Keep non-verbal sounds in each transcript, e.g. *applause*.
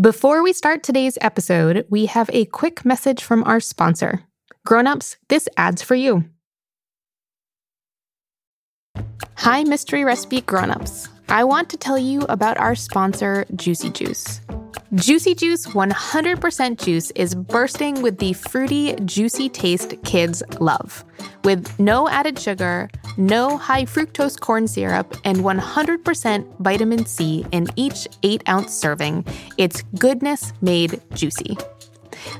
Before we start today's episode, we have a quick message from our sponsor. Grown-ups, this ad's for you. Hi, Mystery Recipe grown-ups. I want to tell you about our sponsor, Juicy Juice. Juicy Juice 100% juice is bursting with the fruity, juicy taste kids love. With no added sugar, no high fructose corn syrup, and 100% vitamin C in each 8 ounce serving, it's goodness made juicy.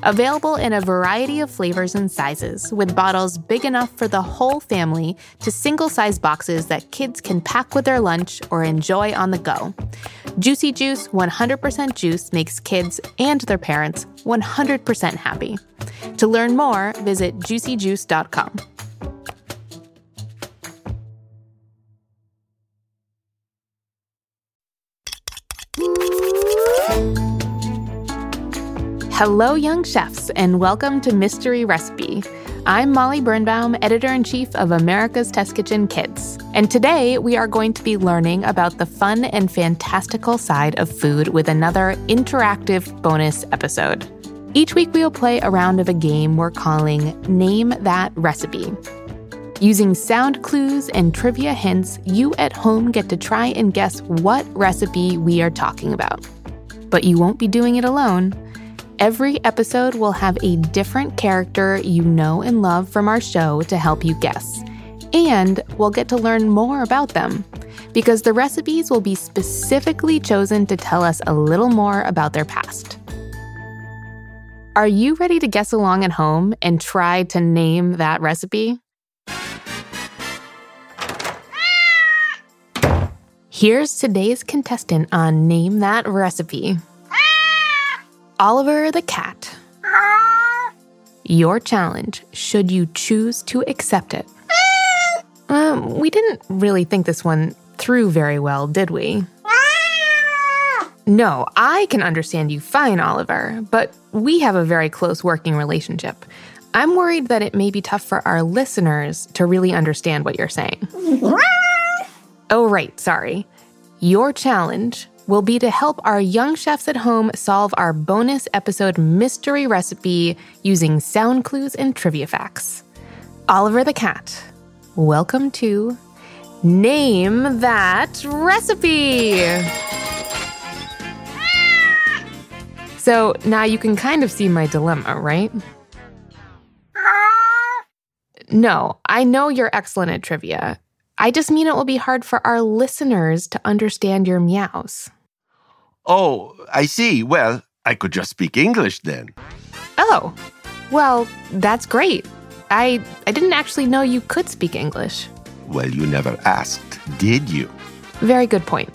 Available in a variety of flavors and sizes, with bottles big enough for the whole family to single size boxes that kids can pack with their lunch or enjoy on the go. Juicy Juice 100% juice makes kids and their parents 100% happy. To learn more, visit juicyjuice.com. Hello, young chefs, and welcome to Mystery Recipe. I'm Molly Birnbaum, editor in chief of America's Test Kitchen Kids. And today we are going to be learning about the fun and fantastical side of food with another interactive bonus episode. Each week we will play a round of a game we're calling Name That Recipe. Using sound clues and trivia hints, you at home get to try and guess what recipe we are talking about. But you won't be doing it alone. Every episode will have a different character you know and love from our show to help you guess. And we'll get to learn more about them because the recipes will be specifically chosen to tell us a little more about their past. Are you ready to guess along at home and try to name that recipe? Here's today's contestant on Name That Recipe. Oliver the cat. Your challenge, should you choose to accept it. Um, we didn't really think this one through very well, did we? No, I can understand you fine, Oliver, but we have a very close working relationship. I'm worried that it may be tough for our listeners to really understand what you're saying. *laughs* oh, right, sorry. Your challenge will be to help our young chefs at home solve our bonus episode mystery recipe using sound clues and trivia facts. Oliver the Cat, welcome to Name That Recipe! So now you can kind of see my dilemma, right? No, I know you're excellent at trivia. I just mean it will be hard for our listeners to understand your meows. Oh, I see. Well, I could just speak English then. Oh, well, that's great. I, I didn't actually know you could speak English. Well, you never asked, did you? Very good point.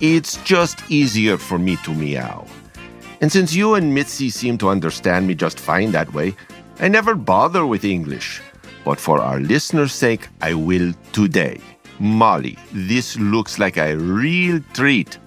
It's just easier for me to meow. And since you and Mitzi seem to understand me just fine that way, I never bother with English. But for our listeners' sake, I will today. Molly, this looks like a real treat.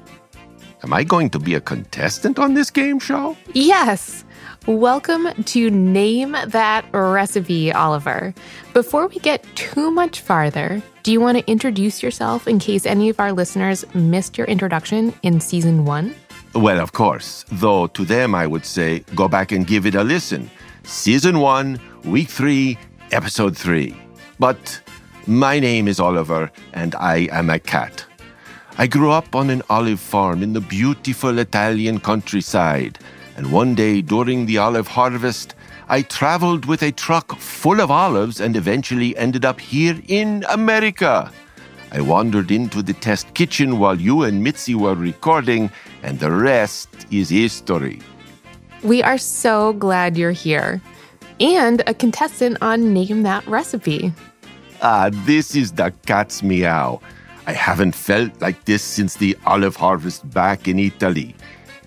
Am I going to be a contestant on this game show? Yes. Welcome to Name That Recipe, Oliver. Before we get too much farther, do you want to introduce yourself in case any of our listeners missed your introduction in season one? Well, of course. Though to them, I would say go back and give it a listen. Season one, week three, episode three. But my name is Oliver, and I am a cat. I grew up on an olive farm in the beautiful Italian countryside, and one day during the olive harvest, I traveled with a truck full of olives and eventually ended up here in America. I wandered into the test kitchen while you and Mitzi were recording, and the rest is history. We are so glad you're here and a contestant on Name That Recipe. Ah, this is the cat's meow. I haven't felt like this since the olive harvest back in Italy.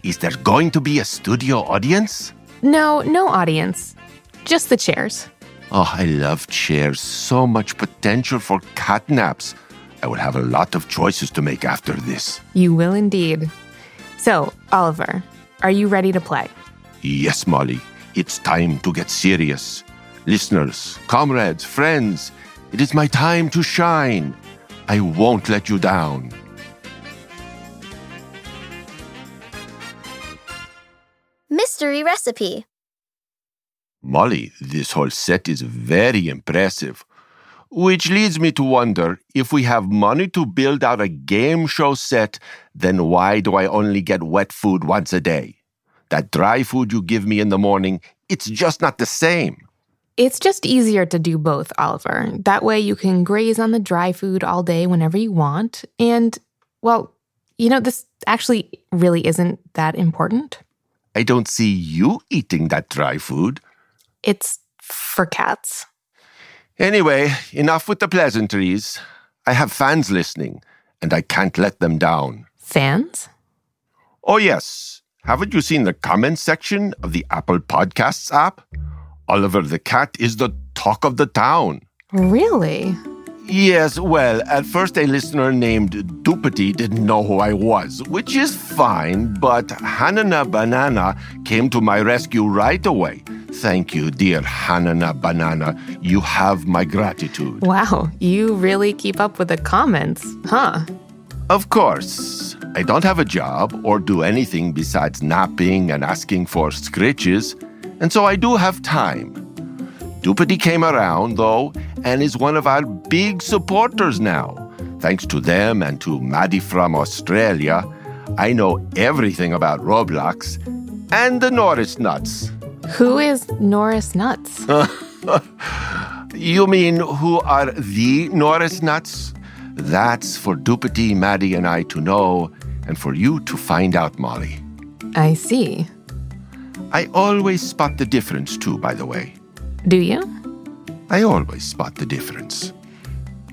Is there going to be a studio audience? No, no audience. Just the chairs. Oh, I love chairs. So much potential for cat naps. I will have a lot of choices to make after this. You will indeed. So, Oliver, are you ready to play? Yes, Molly. It's time to get serious. Listeners, comrades, friends, it is my time to shine. I won't let you down. mystery recipe. Molly, this whole set is very impressive. Which leads me to wonder if we have money to build out a game show set, then why do I only get wet food once a day? That dry food you give me in the morning, it's just not the same. It's just easier to do both, Oliver. That way you can graze on the dry food all day whenever you want. And, well, you know, this actually really isn't that important. I don't see you eating that dry food. It's for cats. Anyway, enough with the pleasantries. I have fans listening, and I can't let them down. Fans? Oh, yes. Haven't you seen the comments section of the Apple Podcasts app? Oliver the cat is the talk of the town. Really? Yes, well, at first a listener named Dupity didn't know who I was, which is fine, but Hanana Banana came to my rescue right away. Thank you, dear Hanana Banana. You have my gratitude. Wow, you really keep up with the comments, huh? Of course. I don't have a job or do anything besides napping and asking for scritches, and so I do have time. Dupity came around, though, and is one of our big supporters now. Thanks to them and to Maddie from Australia, I know everything about Roblox and the Norris nuts. Who is Norris Nuts? *laughs* You mean who are the Norris nuts? That's for Dupity, Maddie, and I to know, and for you to find out, Molly. I see. I always spot the difference, too, by the way. Do you? I always spot the difference.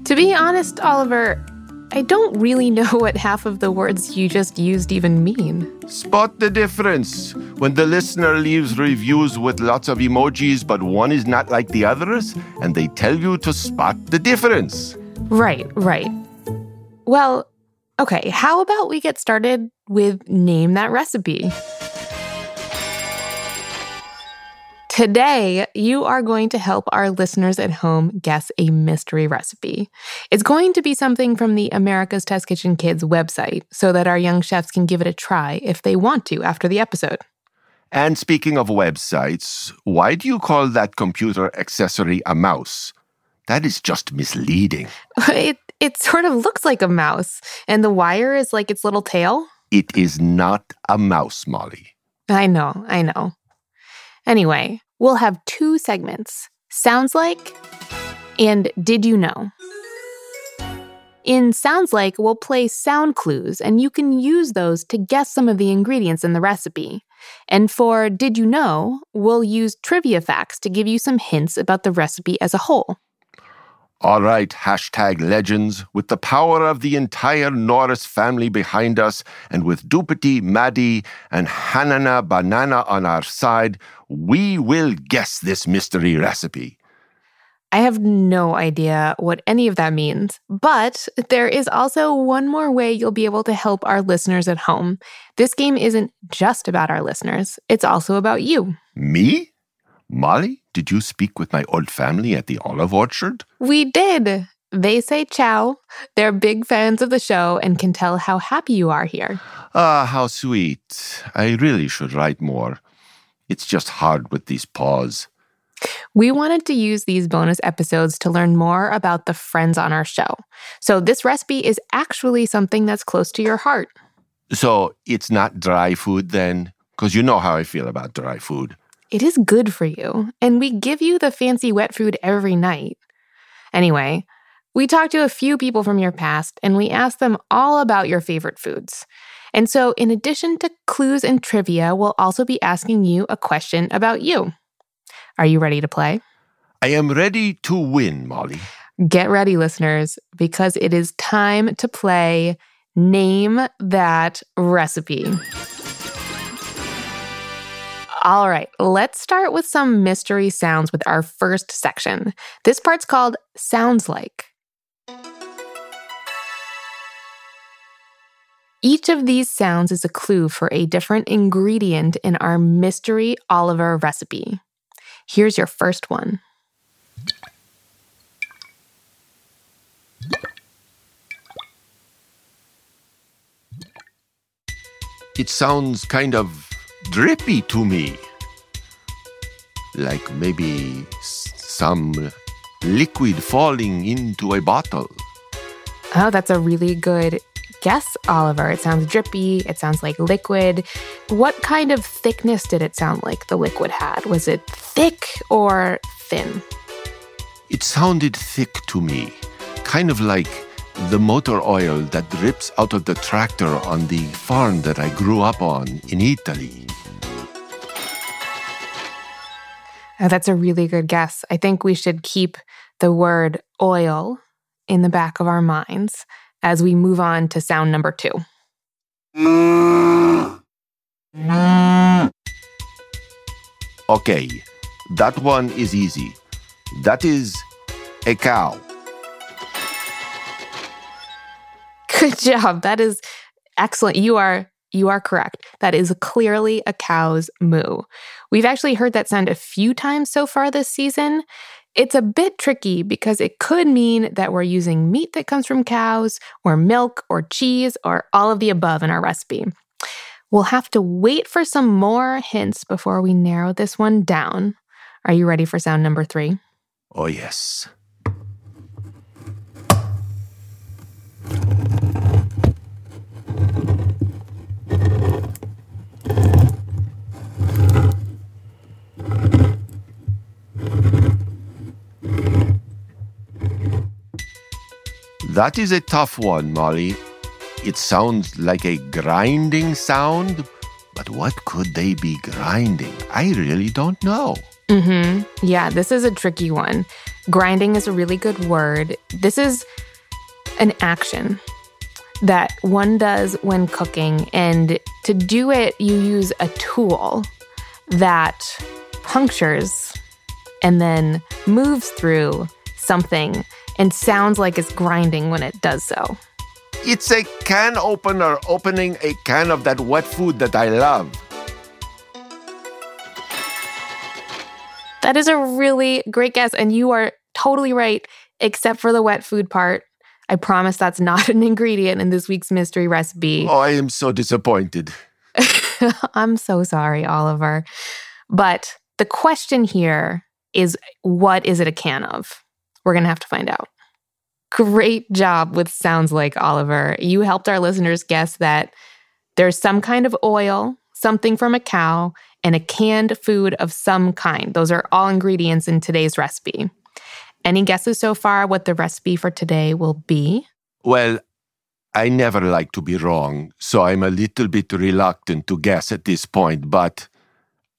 To be honest, Oliver, I don't really know *laughs* what half of the words you just used even mean. Spot the difference. When the listener leaves reviews with lots of emojis, but one is not like the others, and they tell you to spot the difference. Right, right. Well, okay, how about we get started with Name That Recipe? Today, you are going to help our listeners at home guess a mystery recipe. It's going to be something from the America's Test Kitchen Kids website so that our young chefs can give it a try if they want to after the episode. And speaking of websites, why do you call that computer accessory a mouse? That is just misleading. *laughs* It, it sort of looks like a mouse, and the wire is like its little tail. It is not a mouse, Molly. I know, I know. Anyway, we'll have two segments Sounds Like and Did You Know? In Sounds Like, we'll play sound clues, and you can use those to guess some of the ingredients in the recipe. And for Did You Know, we'll use trivia facts to give you some hints about the recipe as a whole. All right, hashtag legends, with the power of the entire Norris family behind us, and with Dupity, Maddie, and Hanana Banana on our side, we will guess this mystery recipe. I have no idea what any of that means, but there is also one more way you'll be able to help our listeners at home. This game isn't just about our listeners, it's also about you. Me? Molly, did you speak with my old family at the olive orchard? We did. They say ciao. They're big fans of the show and can tell how happy you are here. Ah, how sweet. I really should write more. It's just hard with these paws. We wanted to use these bonus episodes to learn more about the friends on our show. So, this recipe is actually something that's close to your heart. So it's not dry food then? Because you know how I feel about dry food. It is good for you, and we give you the fancy wet food every night. Anyway, we talked to a few people from your past and we asked them all about your favorite foods. And so, in addition to clues and trivia, we'll also be asking you a question about you. Are you ready to play? I am ready to win, Molly. Get ready, listeners, because it is time to play Name That Recipe. All right, let's start with some mystery sounds with our first section. This part's called Sounds Like. Each of these sounds is a clue for a different ingredient in our mystery Oliver recipe. Here's your first one. It sounds kind of drippy to me. Like maybe some liquid falling into a bottle. Oh, that's a really good guess, Oliver. It sounds drippy. It sounds like liquid. What kind of thickness did it sound like the liquid had? Was it thick or thin? It sounded thick to me, kind of like the motor oil that drips out of the tractor on the farm that I grew up on in Italy. Oh, that's a really good guess. I think we should keep the word oil in the back of our minds as we move on to sound number two. Okay, that one is easy. That is a cow. Good job. That is excellent. You are you are correct. That is clearly a cow's moo. We've actually heard that sound a few times so far this season. It's a bit tricky because it could mean that we're using meat that comes from cows, or milk, or cheese, or all of the above in our recipe. We'll have to wait for some more hints before we narrow this one down. Are you ready for sound number three? Oh, yes. That is a tough one, Molly. It sounds like a grinding sound, but what could they be grinding? I really don't know. Mm-hmm. Yeah, this is a tricky one. Grinding is a really good word. This is an action that one does when cooking, and to do it, you use a tool that punctures and then moves through something and sounds like it's grinding when it does so. It's a can opener opening a can of that wet food that I love. That is a really great guess, and you are totally right, except for the wet food part. I promise that's not *laughs* an ingredient in this week's mystery recipe. Oh, I am so disappointed. *laughs* I'm so sorry, Oliver. But the question here is what is it a can of? We're going to have to find out. Great job with Sounds Like Oliver. You helped our listeners guess that there's some kind of oil, something from a cow, and a canned food of some kind. Those are all ingredients in today's recipe. Any guesses so far what the recipe for today will be? Well, I never like to be wrong, so I'm a little bit reluctant to guess at this point, but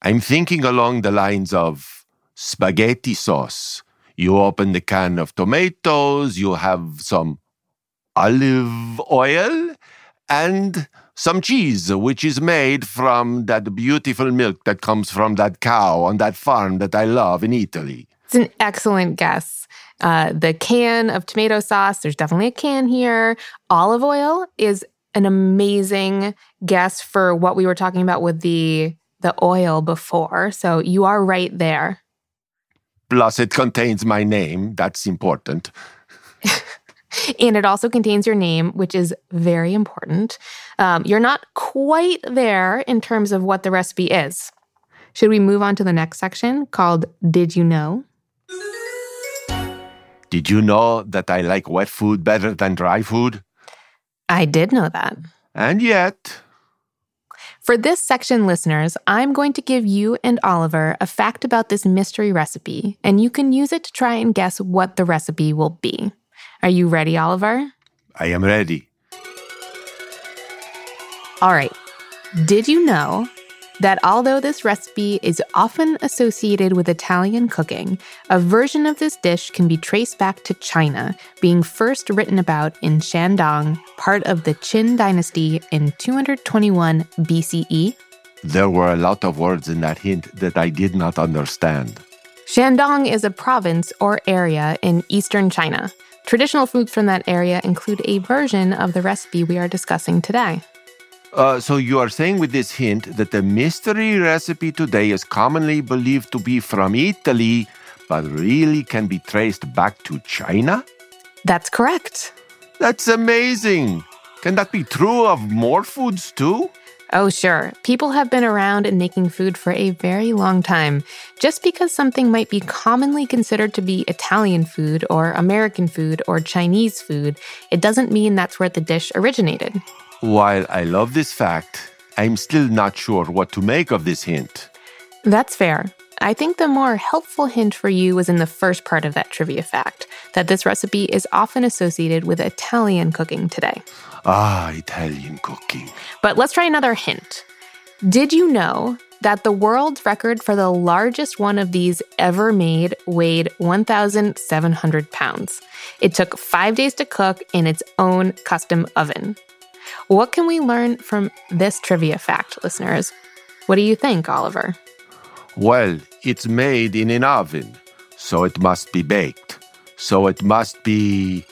I'm thinking along the lines of spaghetti sauce you open the can of tomatoes, you have some olive oil and some cheese, which is made from that beautiful milk that comes from that cow on that farm that I love in Italy. It's an excellent guess. Uh, the can of tomato sauce, there's definitely a can here. Olive oil is an amazing guess for what we were talking about with the the oil before. So you are right there. Plus, it contains my name. That's important. *laughs* and it also contains your name, which is very important. Um, you're not quite there in terms of what the recipe is. Should we move on to the next section called Did You Know? Did you know that I like wet food better than dry food? I did know that. And yet, for this section, listeners, I'm going to give you and Oliver a fact about this mystery recipe, and you can use it to try and guess what the recipe will be. Are you ready, Oliver? I am ready. All right. Did you know that although this recipe is often associated with Italian cooking, a version of this dish can be traced back to China, being first written about in Shandong, part of the Qin dynasty in 221 BCE? There were a lot of words in that hint that I did not understand. Shandong is a province or area in eastern China. Traditional foods from that area include a version of the recipe we are discussing today. Uh, so you are saying with this hint that the mystery recipe today is commonly believed to be from Italy, but really can be traced back to China? That's correct. That's amazing. Can that be true of more foods too? Oh, sure. People have been around and making food for a very long time. Just because something might be commonly considered to be Italian food or American food or Chinese food, it doesn't mean that's where the dish originated. While I love this fact, I'm still not sure what to make of this hint. That's fair. I think the more helpful hint for you was in the first part of that trivia fact that this recipe is often associated with Italian cooking today. Ah, Italian cooking. But let's try another hint. Did you know that the world's record for the largest one of these ever made weighed 1,700 pounds? It took five days to cook in its own custom oven. What can we learn from this trivia fact, listeners? What do you think, Oliver? Well, it's made in an oven, so it must be baked. So it must be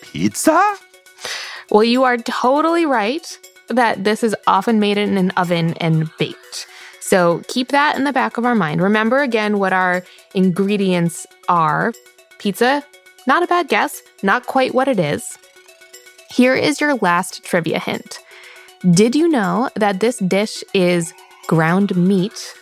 pizza? Well, you are totally right that this is often made in an oven and baked. So keep that in the back of our mind. Remember again what our ingredients are. Pizza, not a bad guess, not quite what it is. Here is your last trivia hint. Did you know that this dish is ground meat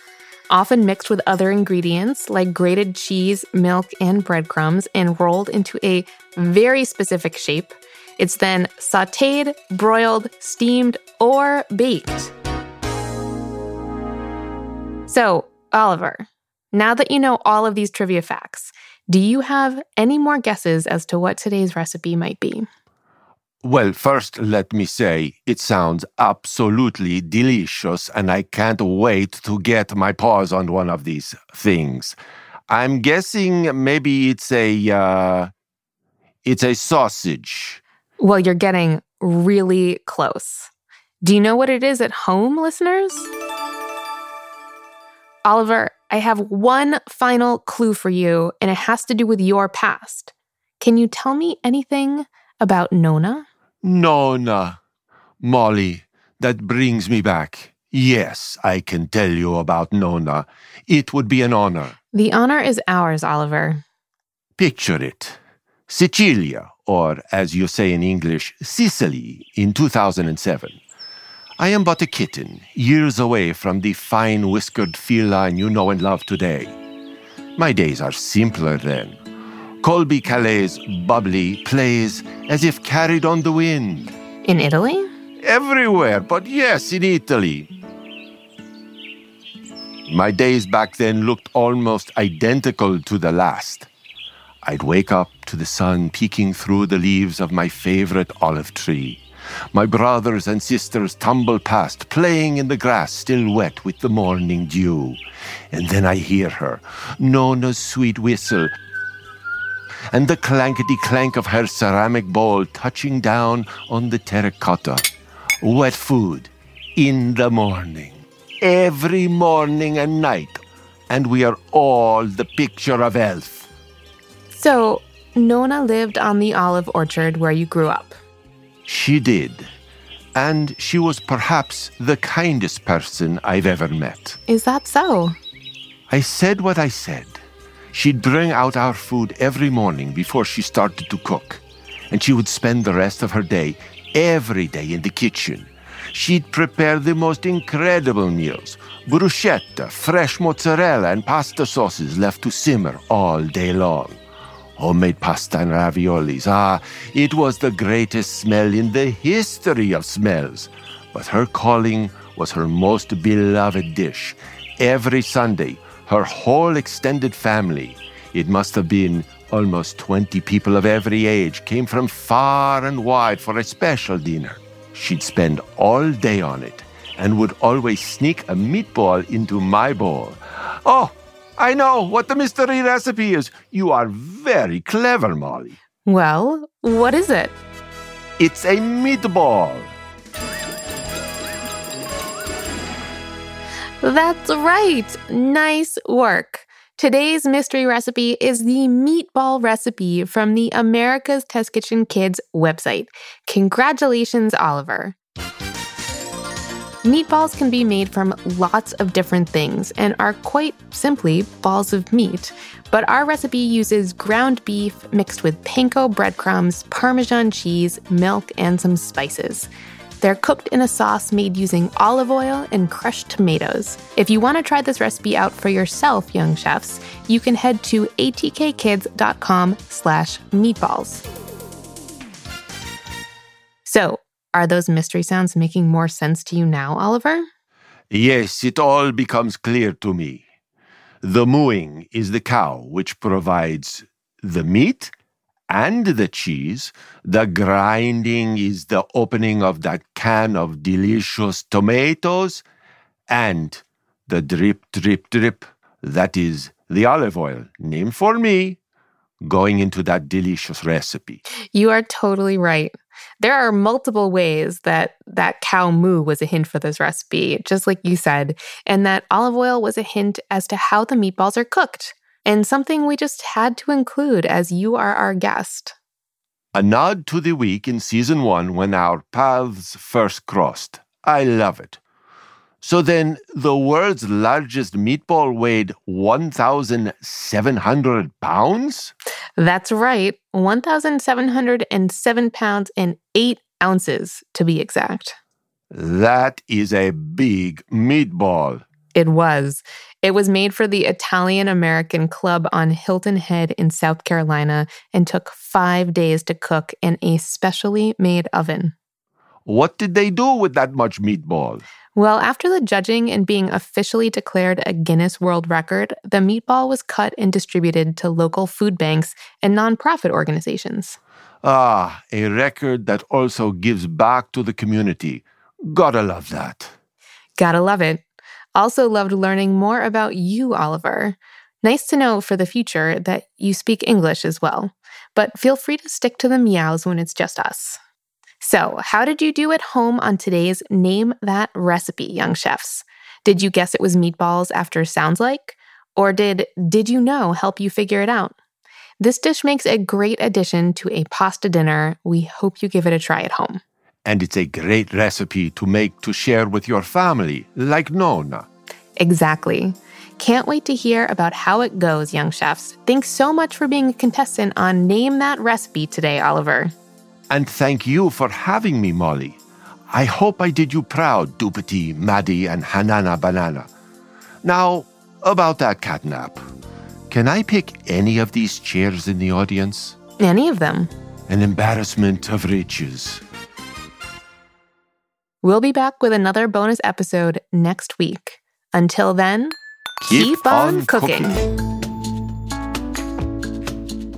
often mixed with other ingredients like grated cheese, milk, and breadcrumbs, and rolled into a very specific shape. It's then sauteed, broiled, steamed, or baked. So, Oliver, now that you know all of these trivia facts, do you have any more guesses as to what today's recipe might be? Well, first, let me say it sounds absolutely delicious, and I can't wait to get my paws on one of these things. I'm guessing maybe it's a uh, it's a sausage. Well, you're getting really close. Do you know what it is at home, listeners? Oliver, I have one final clue for you, and it has to do with your past. Can you tell me anything about Nona? Nona. Molly, that brings me back. Yes, I can tell you about Nona. It would be an honor. The honor is ours, Oliver. Picture it Sicilia, or as you say in English, Sicily, in 2007. I am but a kitten, years away from the fine whiskered feline you know and love today. My days are simpler then. Colbie Caillat's bubbly plays as if carried on the wind. In Italy? Everywhere, but yes, in Italy. My days back then looked almost identical to the last. I'd wake up to the sun peeking through the leaves of my favorite olive tree. My brothers and sisters tumble past, playing in the grass still wet with the morning dew. And then I hear her, Nona's sweet whistle, and the clankety clank of her ceramic bowl touching down on the terracotta. Wet food in the morning, every morning and night, and we are all the picture of health. So, Nona lived on the olive orchard where you grew up. She did. And she was perhaps the kindest person I've ever met. Is that so? I said what I said. She'd bring out our food every morning before she started to cook, and she would spend the rest of her day, every day, in the kitchen. She'd prepare the most incredible meals bruschetta, fresh mozzarella, and pasta sauces left to simmer all day long. Homemade pasta and raviolis. Ah, it was the greatest smell in the history of smells. But her calling was her most beloved dish. Every Sunday, her whole extended family, it must have been almost 20 people of every age, came from far and wide for a special dinner. She'd spend all day on it and would always sneak a meatball into my bowl. Oh, I know what the mystery recipe is. You are very clever, Molly. Well, what is it? It's a meatball. That's right. Nice work. Today's mystery recipe is the meatball recipe from the America's Test Kitchen Kids website. Congratulations, Oliver. Meatballs can be made from lots of different things and are quite simply balls of meat. But our recipe uses ground beef mixed with panko breadcrumbs, Parmesan cheese, milk, and some spices. They're cooked in a sauce made using olive oil and crushed tomatoes. If you want to try this recipe out for yourself, young chefs, you can head to atkkids.com slash meatballs. So, are those mystery sounds making more sense to you now, Oliver? Yes, it all becomes clear to me. The mooing is the cow which provides the meat and the cheese. The grinding is the opening of that can of delicious tomatoes. And the drip, drip, drip, that is the olive oil, named for me, going into that delicious recipe. You are totally right. There are multiple ways that that cow moo was a hint for this recipe, just like you said, and that olive oil was a hint as to how the meatballs are cooked, and something we just had to include as you are our guest. A nod to the week in season one when our paths first crossed. I love it. So then, the world's largest meatball weighed 1,700 pounds? That's right, 1,707 pounds and 8 ounces to be exact. That is a big meatball. It was. It was made for the Italian American Club on Hilton Head in South Carolina and took five days to cook in a specially made oven. What did they do with that much meatball? Well, after the judging and being officially declared a Guinness World Record, the meatball was cut and distributed to local food banks and nonprofit organizations. Ah, a record that also gives back to the community. Gotta love that. Gotta love it. Also loved learning more about you, Oliver. Nice to know for the future that you speak English as well, but feel free to stick to the meows when it's just us. So, how did you do at home on today's Name That Recipe, young chefs? Did you guess it was meatballs after sounds like? Or did Did You Know help you figure it out? This dish makes a great addition to a pasta dinner. We hope you give it a try at home. And it's a great recipe to make to share with your family, like Nona. Exactly. Can't wait to hear about how it goes, young chefs. Thanks so much for being a contestant on Name That Recipe today, Oliver. And thank you for having me, Molly. I hope I did you proud, Dupity, Maddie, and Hanana Banana. Now, about that catnap. Can I pick any of these chairs in the audience? Any of them. An embarrassment of riches. We'll be back with another bonus episode next week. Until then, keep, keep on, on, cooking. cooking.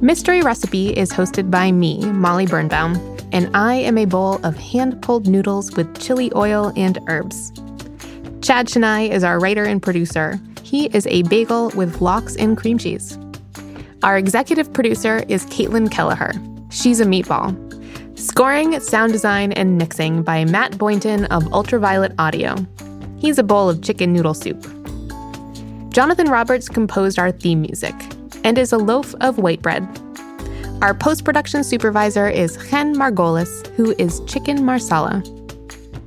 Mystery Recipe is hosted by me, Molly Birnbaum, and I am a bowl of hand pulled noodles with chili oil and herbs. Chad Chenail is our writer and producer. He is a bagel with lox and cream cheese. Our executive producer is Caitlin Kelleher. She's a meatball. Scoring, sound design, and mixing by Matt Boynton of Ultraviolet Audio. He's a bowl of chicken noodle soup. Jonathan Roberts composed our theme music and is a loaf of white bread. Our post production supervisor is Chen Margolis, who is Chicken Marsala.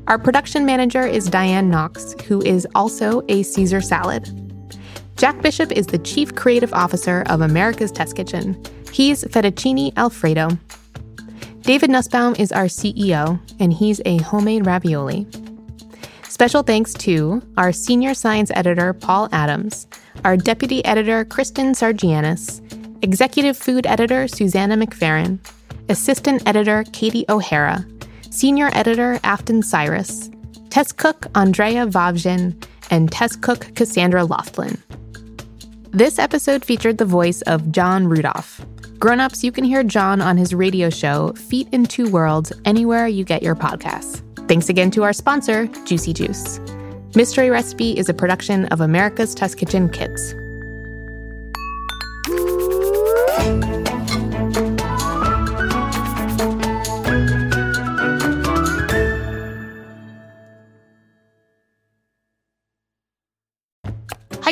Our production manager is Diane Knox, who is also a Caesar salad. Jack Bishop is the Chief Creative Officer of America's Test Kitchen. He's Fettuccine Alfredo. David Nussbaum is our CEO, and he's a homemade ravioli. Special thanks to our senior science editor, Paul Adams, our deputy editor, Kristen Sargianis, executive food editor, Susanna McFerrin, assistant editor, Katie O'Hara, senior editor, Afton Cyrus, test cook, Andrea Vavjin, and test cook, Cassandra Laughlin. This episode featured the voice of John Rudolph. Grown-ups, you can hear John on his radio show, Feet in Two Worlds, anywhere you get your podcasts. Thanks again to our sponsor, Juicy Juice. Mystery Recipe is a production of America's Test Kitchen Kids.